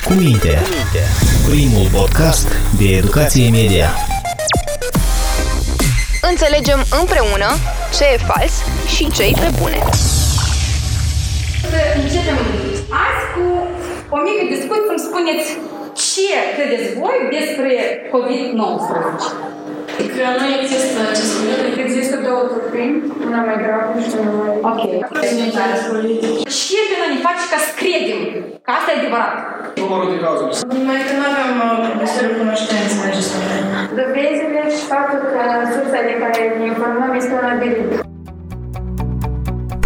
Cu minte. Primul podcast de educație media. Înțelegem împreună ce e fals și ce e pe bune. Să începem azi cu o mică discuție să-mi spuneți ce credeți voi despre COVID-19. Că nu există acest virus. Există două tulpini, una mai gravă și una mai... Ok. Ce pe noi ne face ca să credem că asta e adevărat? Numărul de cazuri. Noi că nu avem uh, destule cunoștințe în acest moment. Dovezile și faptul că sursa de care ne informăm este una veridică.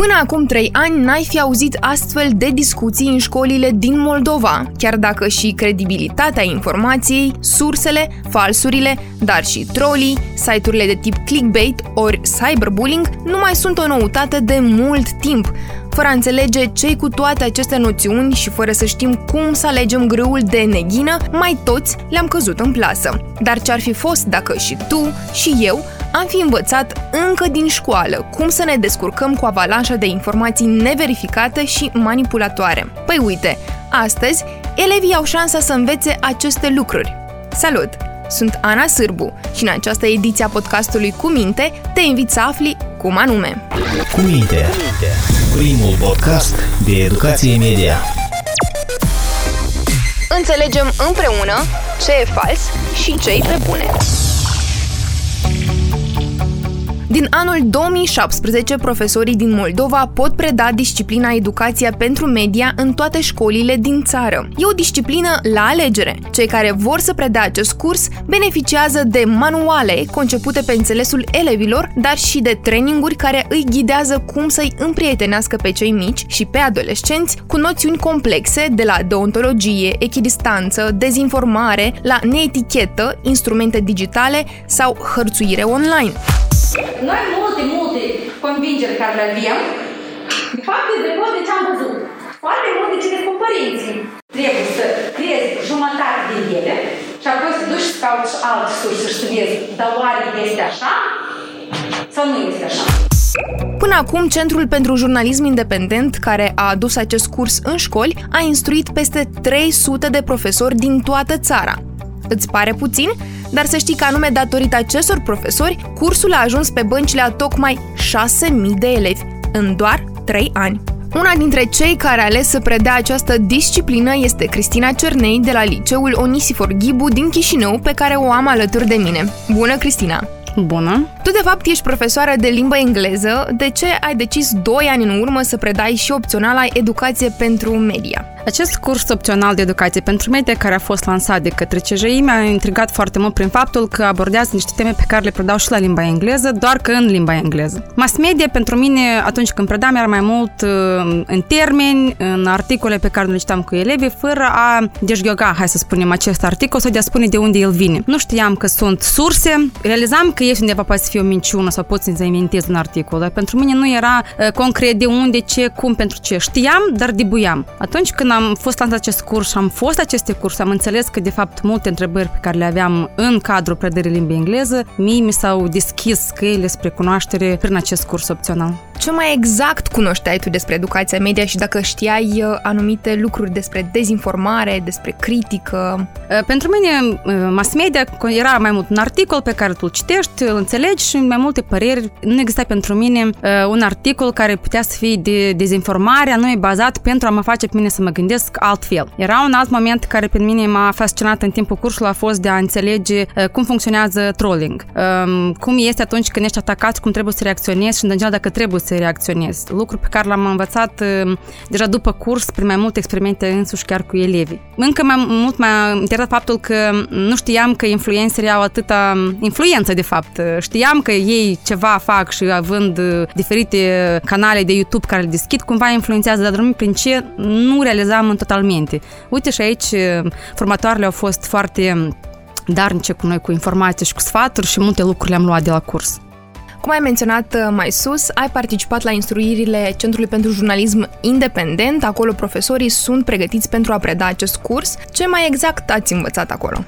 Până acum trei ani n-ai fi auzit astfel de discuții în școlile din Moldova, chiar dacă și credibilitatea informației, sursele, falsurile, dar și trolii, site-urile de tip clickbait ori cyberbullying nu mai sunt o noutate de mult timp, fără a înțelege ce cu toate aceste noțiuni și fără să știm cum să alegem grâul de neghină, mai toți le-am căzut în plasă. Dar ce-ar fi fost dacă și tu și eu am fi învățat încă din școală cum să ne descurcăm cu avalanșa de informații neverificate și manipulatoare. Păi uite, astăzi elevii au șansa să învețe aceste lucruri. Salut! Sunt Ana Sârbu și în această ediție a podcastului Cu Minte te invit să afli cum anume. Cu minte. Primul podcast de educație media. Înțelegem împreună ce e fals și ce e pe bune. Din anul 2017, profesorii din Moldova pot preda disciplina Educația pentru Media în toate școlile din țară. E o disciplină la alegere. Cei care vor să predea acest curs beneficiază de manuale concepute pe înțelesul elevilor, dar și de traininguri care îi ghidează cum să-i împrietenească pe cei mici și pe adolescenți cu noțiuni complexe de la deontologie, echidistanță, dezinformare, la neetichetă, instrumente digitale sau hărțuire online. Noi multe, multe convingeri care le avem, de fapt, de depăr de ce am văzut. Foarte multe ce spun părinții. Trebuie să crezi jumătate din ele și apoi să duci să cauți alte surse și să vezi, dar oare este așa sau nu este așa. Până acum, Centrul pentru Jurnalism Independent, care a adus acest curs în școli, a instruit peste 300 de profesori din toată țara. Îți pare puțin? Dar să știi că anume datorită acestor profesori, cursul a ajuns pe băncile a tocmai 6.000 de elevi în doar 3 ani. Una dintre cei care a ales să predea această disciplină este Cristina Cernei de la Liceul Onisifor Ghibu din Chișinău, pe care o am alături de mine. Bună, Cristina! Bună! Tu, de fapt, ești profesoară de limbă engleză. De ce ai decis 2 ani în urmă să predai și opțional ai educație pentru media? Acest curs opțional de educație pentru media care a fost lansat de către CJI mi-a intrigat foarte mult prin faptul că abordează niște teme pe care le predau și la limba engleză, doar că în limba engleză. Mass media pentru mine, atunci când predam, era mai mult uh, în termeni, în articole pe care le citeam cu elevii, fără a deșghioga, hai să spunem, acest articol sau de a spune de unde el vine. Nu știam că sunt surse, realizam că este undeva poate să fie o minciună sau pot să inventez un articol, dar pentru mine nu era uh, concret de unde, ce, cum, pentru ce. Știam, dar debuiam. Atunci când am fost lansat acest curs și am fost aceste cursuri, am înțeles că, de fapt, multe întrebări pe care le aveam în cadrul predării limbii engleză, mie mi s-au deschis căile spre cunoaștere prin acest curs opțional. Ce mai exact cunoșteai tu despre educația media și dacă știai uh, anumite lucruri despre dezinformare, despre critică? Uh, Pentru mine, uh, mass media era mai mult un articol pe care tu îl citești, îl înțelegi și mai multe păreri. Nu exista pentru mine un articol care putea să fie de dezinformare, anume bazat pentru a mă face pe mine să mă gândesc altfel. Era un alt moment care pe mine m-a fascinat în timpul cursului a fost de a înțelege cum funcționează trolling. Um, Cum este atunci când ești atacat, cum trebuie să reacționezi și în general dacă trebuie să reacționezi. Lucru pe care l-am învățat uh, deja după curs, prin mai multe experimente însuși chiar cu elevii. Încă mai mult m-a interesat faptul că nu știam că influencerii au atâta influență, de fapt. Știam că ei ceva fac și având uh, diferite canale de YouTube care le deschid, cumva influențează, dar nu prin ce nu realizam în totalmente. Uite și aici uh, formatoarele au fost foarte darnice cu noi, cu informații și cu sfaturi și multe lucruri le-am luat de la curs. Cum ai menționat uh, mai sus, ai participat la instruirile Centrului pentru Jurnalism Independent, acolo profesorii sunt pregătiți pentru a preda acest curs. Ce mai exact ați învățat acolo?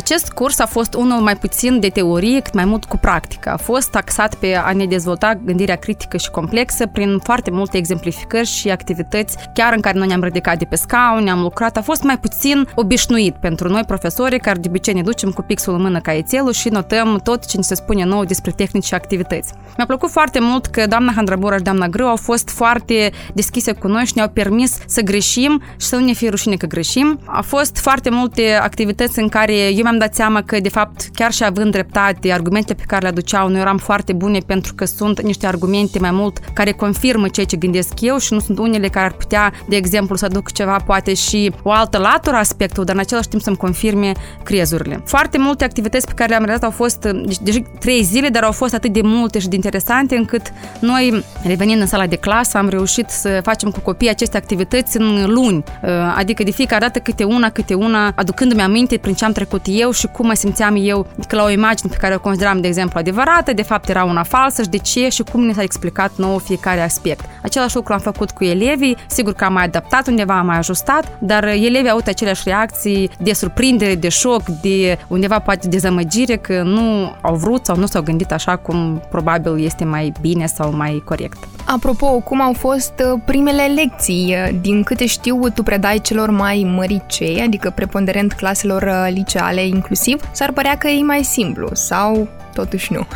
Acest curs a fost unul mai puțin de teorie, cât mai mult cu practică. A fost taxat pe a ne dezvolta gândirea critică și complexă prin foarte multe exemplificări și activități, chiar în care noi ne-am ridicat de pe scaun, ne-am lucrat. A fost mai puțin obișnuit pentru noi profesori care de obicei ne ducem cu pixul în mână caietelul și notăm tot ce ne se spune nou despre tehnici și activități. Mi-a plăcut foarte mult că doamna Handrabura și doamna Grâu au fost foarte deschise cu noi și ne-au permis să greșim și să nu ne fie rușine că greșim. A fost foarte multe activități în care eu mi-am dat seama că, de fapt, chiar și având dreptate, argumentele pe care le aduceau, noi eram foarte bune pentru că sunt niște argumente mai mult care confirmă ceea ce gândesc eu și nu sunt unele care ar putea, de exemplu, să aduc ceva, poate și o altă latură aspectul, dar în același timp să-mi confirme crezurile. Foarte multe activități pe care le-am realizat au fost, deci, deja trei zile, dar au fost atât de multe și de interesante încât noi, revenind în sala de clasă, am reușit să facem cu copiii aceste activități în luni, uh, adică de fiecare dată câte una, câte una, aducându-mi aminte prin ce am trecut eu și cum mă simțeam eu că la o imagine pe care o consideram, de exemplu, adevărată, de fapt era una falsă și de ce și cum ne s-a explicat nouă fiecare aspect. Același lucru am făcut cu elevii, sigur că am mai adaptat undeva, am mai ajustat, dar elevii au avut aceleași reacții de surprindere, de șoc, de undeva poate dezamăgire că nu au vrut sau nu s-au gândit așa cum probabil este mai bine sau mai corect. Apropo, cum au fost uh, primele lecții? Uh, din câte știu, tu predai celor mai măricei, adică preponderent claselor uh, liceale inclusiv, s-ar părea că e mai simplu sau totuși nu.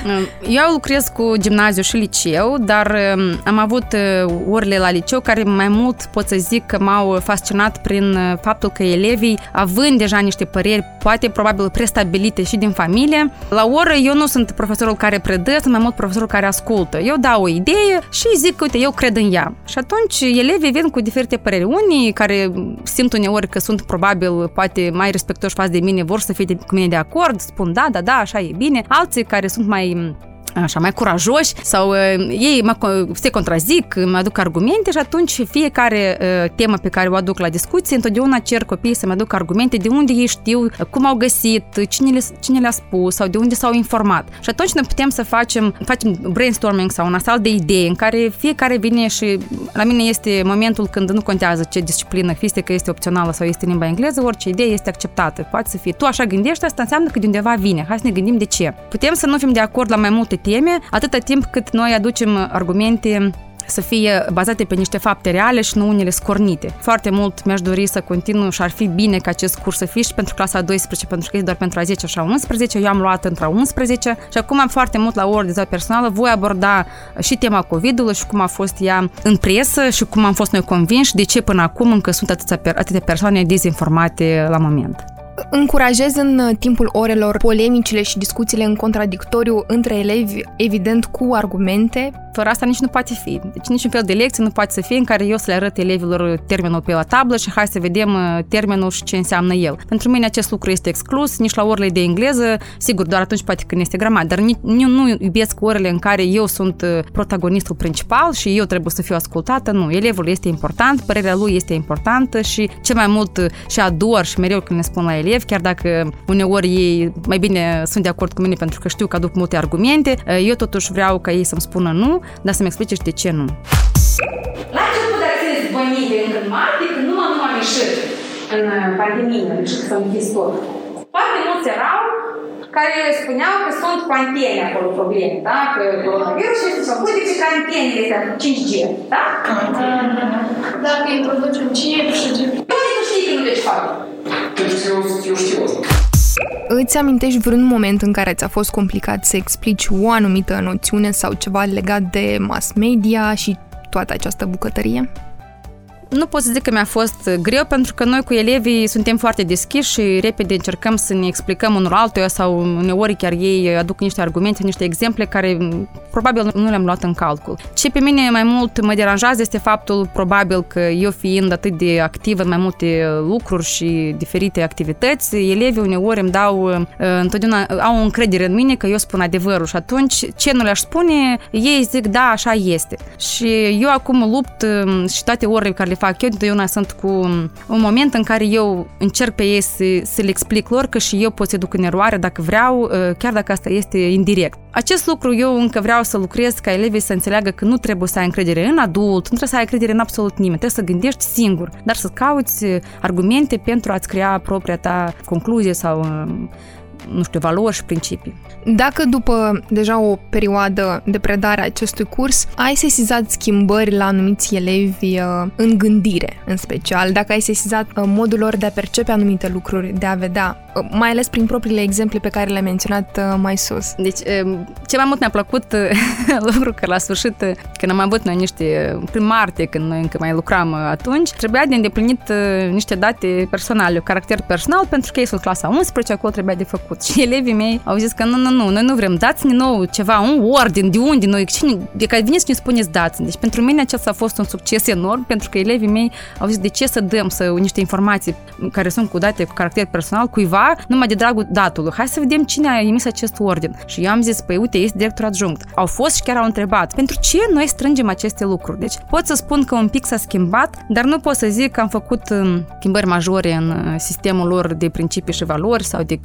Eu lucrez cu gimnaziu și liceu, dar um, am avut orele la liceu care mai mult pot să zic că m-au fascinat prin faptul că elevii, având deja niște păreri, poate probabil prestabilite și din familie, la oră eu nu sunt profesorul care predă, sunt mai mult profesorul care ascultă. Eu dau o idee, și zic că, uite, eu cred în ea. Și atunci elevii vin cu diferite păreri. Unii care simt uneori că sunt probabil poate mai respectoși față de mine, vor să fie de, cu mine de acord, spun da, da, da, așa e bine. Alții care sunt mai așa, mai curajoși sau uh, ei mă, se contrazic, mă aduc argumente și atunci fiecare uh, temă pe care o aduc la discuție, întotdeauna cer copiii să-mi aduc argumente de unde ei știu, cum au găsit, cine le, cine le-a spus sau de unde s-au informat. Și atunci noi putem să facem, facem brainstorming sau un asalt de idei în care fiecare vine și la mine este momentul când nu contează ce disciplină, fie că este opțională sau este limba engleză, orice idee este acceptată. Poate să fie tu așa gândești, asta înseamnă că de undeva vine. Hai să ne gândim de ce. Putem să nu fim de acord la mai multe teme, atâta timp cât noi aducem argumente să fie bazate pe niște fapte reale și nu unele scornite. Foarte mult mi-aș dori să continu și ar fi bine ca acest curs să fie și pentru clasa 12, pentru că e doar pentru a 10 și a 11. Eu am luat între a 11 și acum am foarte mult la ori de personală. Voi aborda și tema COVID-ului și cum a fost ea în presă și cum am fost noi convinși de ce până acum încă sunt atâtea, atâtea persoane dezinformate la moment. Încurajez în uh, timpul orelor polemicile și discuțiile în contradictoriu între elevi, evident cu argumente. Fără asta nici nu poate fi. Deci niciun fel de lecție nu poate să fie în care eu să le arăt elevilor termenul pe la tablă și hai să vedem uh, termenul și ce înseamnă el. Pentru mine acest lucru este exclus, nici la orele de engleză, sigur, doar atunci poate când este gramat, dar eu nu iubesc orele în care eu sunt uh, protagonistul principal și eu trebuie să fiu ascultată. Nu, elevul este important, părerea lui este importantă și ce mai mult și ador și mereu când ne spun la el elevi, chiar dacă uneori ei mai bine sunt de acord cu mine pentru că știu că aduc multe argumente, eu totuși vreau ca ei să-mi spună nu, dar să-mi explice și de ce nu. La început de acces bănite încă mari, când numai nu am ieșit în pandemie și că s-a închis tot. Foarte mulți erau care spuneau că sunt cu antene acolo probleme, da? Că coronavirus este să pui de antenele astea 5G, da? Dacă introducem chip și... Unde tu știi că nu deci fac? eu știu Îți amintești vreun moment în care ți-a fost complicat să explici o anumită noțiune sau ceva legat de mass media și toată această bucătărie? Nu pot să zic că mi-a fost greu, pentru că noi cu elevii suntem foarte deschiși și repede încercăm să ne explicăm unul altuia sau uneori chiar ei aduc niște argumente, niște exemple care probabil nu le-am luat în calcul. Ce pe mine mai mult mă deranjează este faptul probabil că eu fiind atât de activ în mai multe lucruri și diferite activități, elevii uneori îmi dau întotdeauna au o încredere în mine că eu spun adevărul și atunci ce nu le-aș spune, ei zic da, așa este. Și eu acum lupt și toate orele care le fac eu, întotdeauna sunt cu un moment în care eu încerc pe ei să, să le explic lor că și eu pot să duc în eroare dacă vreau, uh, chiar dacă asta este indirect. Acest lucru eu încă vreau să lucrez ca elevii să înțeleagă că nu trebuie să ai încredere în adult, nu trebuie să ai încredere în absolut nimeni, trebuie să gândești singur, dar să cauți argumente pentru a-ți crea propria ta concluzie sau nu știu, valori și principii. Dacă după deja o perioadă de predare a acestui curs ai sesizat schimbări la anumiți elevi uh, în gândire, în special, dacă ai sesizat uh, modul lor de a percepe anumite lucruri, de a vedea, uh, mai ales prin propriile exemple pe care le-ai menționat mai sus. Deci, ce mai mult mi-a plăcut lucru că la sfârșit, când am avut noi niște, prin martie, când noi încă mai lucram atunci, trebuia de îndeplinit niște date personale, caracter personal, pentru că ei sunt clasa 11, acolo trebuia de făcut făcut. Și elevii mei au zis că nu, nu, nu, noi nu vrem, dați-ne nou ceva, un ordin, de unde noi, cine, de care vine să ne spuneți dați Deci pentru mine acesta a fost un succes enorm, pentru că elevii mei au zis de ce să dăm să niște informații care sunt cu date cu caracter personal cuiva numai de dragul datului. Hai să vedem cine a emis acest ordin. Și eu am zis, păi uite, este director adjunct. Au fost și chiar au întrebat, pentru ce noi strângem aceste lucruri? Deci pot să spun că un pic s-a schimbat, dar nu pot să zic că am făcut um, schimbări majore în uh, sistemul lor de principii și valori sau de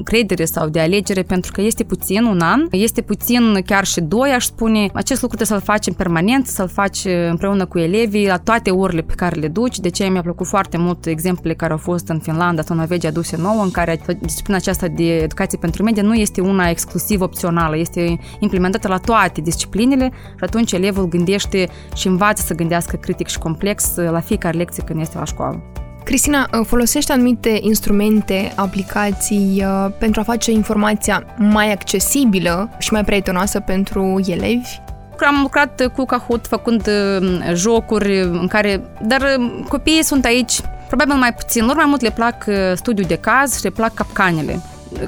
încredere sau de alegere, pentru că este puțin un an, este puțin chiar și doi, aș spune. Acest lucru trebuie să-l facem permanent, să-l faci împreună cu elevii la toate orele pe care le duci. De ce mi-a plăcut foarte mult exemplele care au fost în Finlanda sau Norvegia aduse nouă, în care disciplina aceasta de educație pentru media nu este una exclusiv opțională, este implementată la toate disciplinele și atunci elevul gândește și învață să gândească critic și complex la fiecare lecție când este la școală. Cristina, uh, folosește anumite instrumente, aplicații uh, pentru a face informația mai accesibilă și mai prietenoasă pentru elevi? Am lucrat cu Kahoot făcând uh, jocuri în care... Dar copiii sunt aici probabil mai puțin. Lor mai mult le plac studiul de caz și le plac capcanele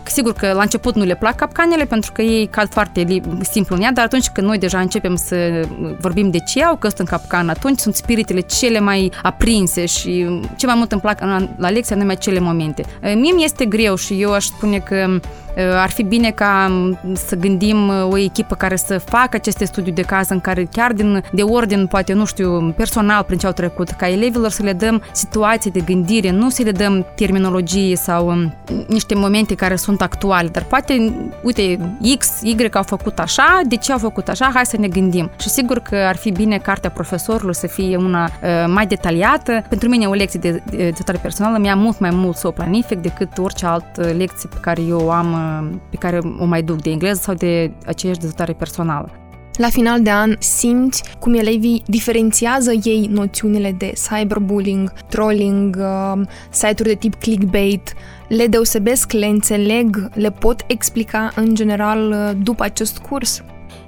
sigur că la început nu le plac capcanele pentru că ei cad foarte simplu în ea, dar atunci când noi deja începem să vorbim de ce au căsut în capcan, atunci sunt spiritele cele mai aprinse și ce mai mult îmi plac la lecție numai cele momente. Mie mi este greu și eu aș spune că ar fi bine ca să gândim o echipă care să facă aceste studii de caz în care chiar din, de ordin, poate, nu știu, personal prin ce au trecut, ca elevilor să le dăm situații de gândire, nu să le dăm terminologie sau niște momente care sunt actuale, dar poate, uite, X, Y au făcut așa, de ce au făcut așa, hai să ne gândim. Și sigur că ar fi bine cartea profesorului să fie una mai detaliată. Pentru mine o lecție de dezvoltare personală mi-a mult mai mult să o planific decât orice altă lecție pe care eu o am pe care o mai duc de engleză sau de aceeași dezvoltare personală. La final de an simți cum elevii diferențiază ei noțiunile de cyberbullying, trolling, uh, site-uri de tip clickbait, le deosebesc, le înțeleg, le pot explica în general uh, după acest curs?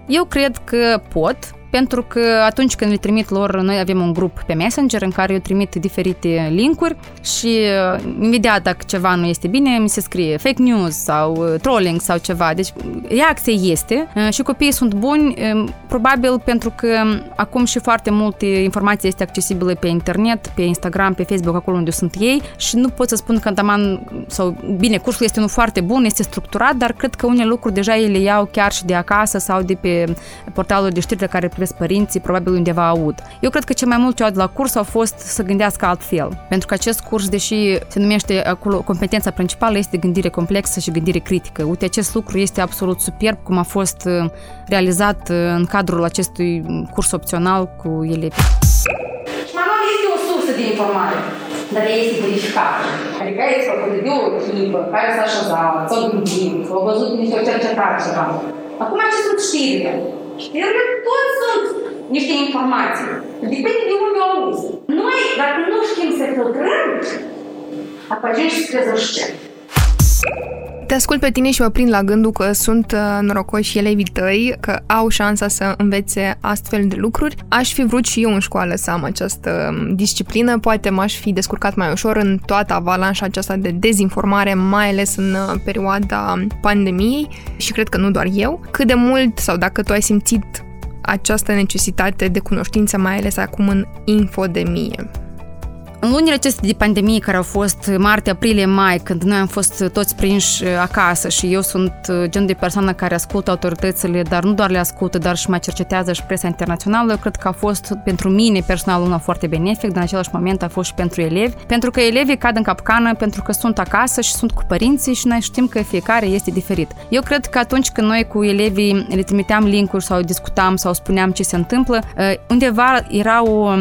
Eu cred că pot, pentru că atunci când le trimit lor, noi avem un grup pe Messenger în care eu trimit diferite linkuri și uh, imediat dacă ceva nu este bine, mi se scrie fake news sau uh, trolling sau ceva. Deci reacția este uh, și copiii sunt buni, um, probabil pentru că acum și foarte multe informații este accesibilă pe internet, pe Instagram, pe Facebook, acolo unde sunt ei și nu pot să spun că Andaman, sau bine, cursul este unul foarte bun, este structurat, dar cred că unele lucruri deja ei le iau chiar și de acasă sau de pe portalul de știri de care privesc părinții, probabil undeva aud. Eu cred că cel mai mult ce au de la curs au fost să gândească altfel. Pentru că acest curs, deși se numește acolo, competența principală este gândire complexă și gândire critică. Uite, acest lucru este absolut superb, cum a fost uh, realizat uh, în cadrul acestui curs opțional cu elevi. Manual este o sursă de informare, dar ea este verificată. Adică este făcută de o echipă care s-a așezat, s-a gândit, s-a văzut niște cercetare ceva. Acum acestea sunt știrile. Sunt niște informații. Depinde de unde o auzi. Noi, dacă nu știm să filtrăm, apoi ajungi să crezi te ascult pe tine și mă prind la gândul că sunt uh, norocoși elevii tăi, că au șansa să învețe astfel de lucruri. Aș fi vrut și eu în școală să am această um, disciplină, poate m-aș fi descurcat mai ușor în toată avalanșa aceasta de dezinformare, mai ales în uh, perioada pandemiei și cred că nu doar eu. Cât de mult sau dacă tu ai simțit această necesitate de cunoștință, mai ales acum în infodemie? În lunile acestea de pandemie care au fost martie, aprilie, mai, când noi am fost toți prinși acasă și eu sunt gen de persoană care ascultă autoritățile, dar nu doar le ascultă, dar și mai cercetează și presa internațională, eu cred că a fost pentru mine personal una foarte benefic, dar în același moment a fost și pentru elevi, pentru că elevii cad în capcană pentru că sunt acasă și sunt cu părinții și noi știm că fiecare este diferit. Eu cred că atunci când noi cu elevii le trimiteam linkuri sau discutam sau spuneam ce se întâmplă, undeva era o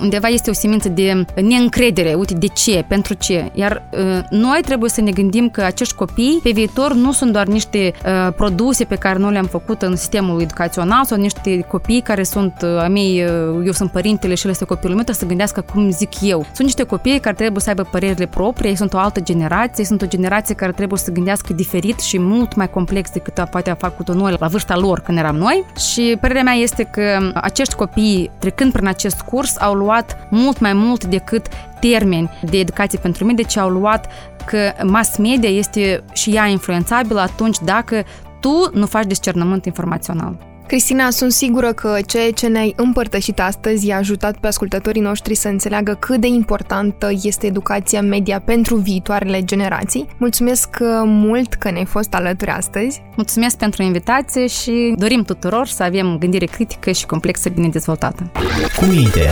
undeva este o semință de neîncredere. Uite, de ce? Pentru ce? Iar uh, noi trebuie să ne gândim că acești copii pe viitor nu sunt doar niște uh, produse pe care noi le-am făcut în sistemul educațional sau niște copii care sunt uh, a mei, eu sunt părintele și el este copilul meu, să gândească cum zic eu. Sunt niște copii care trebuie să aibă părerile proprii, ei sunt o altă generație, sunt o generație care trebuie să gândească diferit și mult mai complex decât poate a făcut-o noi la vârsta lor când eram noi. Și părerea mea este că acești copii, trecând prin acest curs, au luat mult mai mult decât termeni de educație pentru mine, deci au luat că mass media este și ea influențabilă atunci dacă tu nu faci discernământ informațional. Cristina, sunt sigură că ceea ce ne-ai împărtășit astăzi i-a ajutat pe ascultătorii noștri să înțeleagă cât de importantă este educația media pentru viitoarele generații. Mulțumesc uh, mult că ne-ai fost alături astăzi. Mulțumesc pentru invitație și dorim tuturor să avem gândire critică și complexă bine dezvoltată. Cu minte,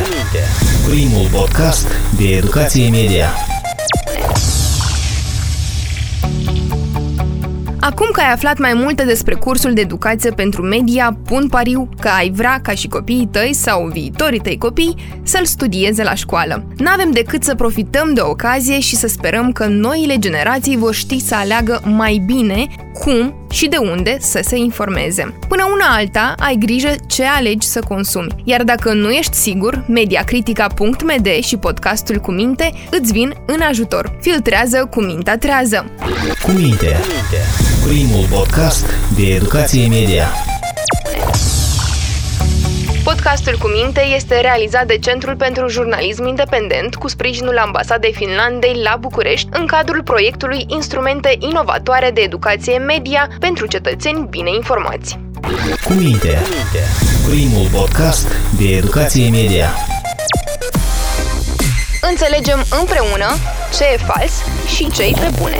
primul podcast de educație media. Acum că ai aflat mai multe despre cursul de educație pentru media, pun pariu că ai vrea ca și copiii tăi sau viitorii tăi copii să-l studieze la școală. N-avem decât să profităm de ocazie și să sperăm că noile generații vor ști să aleagă mai bine cum și de unde să se informeze. Până una alta, ai grijă ce alegi să consumi. Iar dacă nu ești sigur, mediacritica.md și podcastul cu minte îți vin în ajutor. Filtrează cu mintea trează. Cu minte, primul podcast de educație media. Podcastul cu minte este realizat de Centrul pentru Jurnalism Independent cu sprijinul Ambasadei Finlandei la București în cadrul proiectului Instrumente inovatoare de educație media pentru cetățeni bine informați. Cu minte, primul podcast de educație media. Înțelegem împreună ce e fals și ce e pe bune.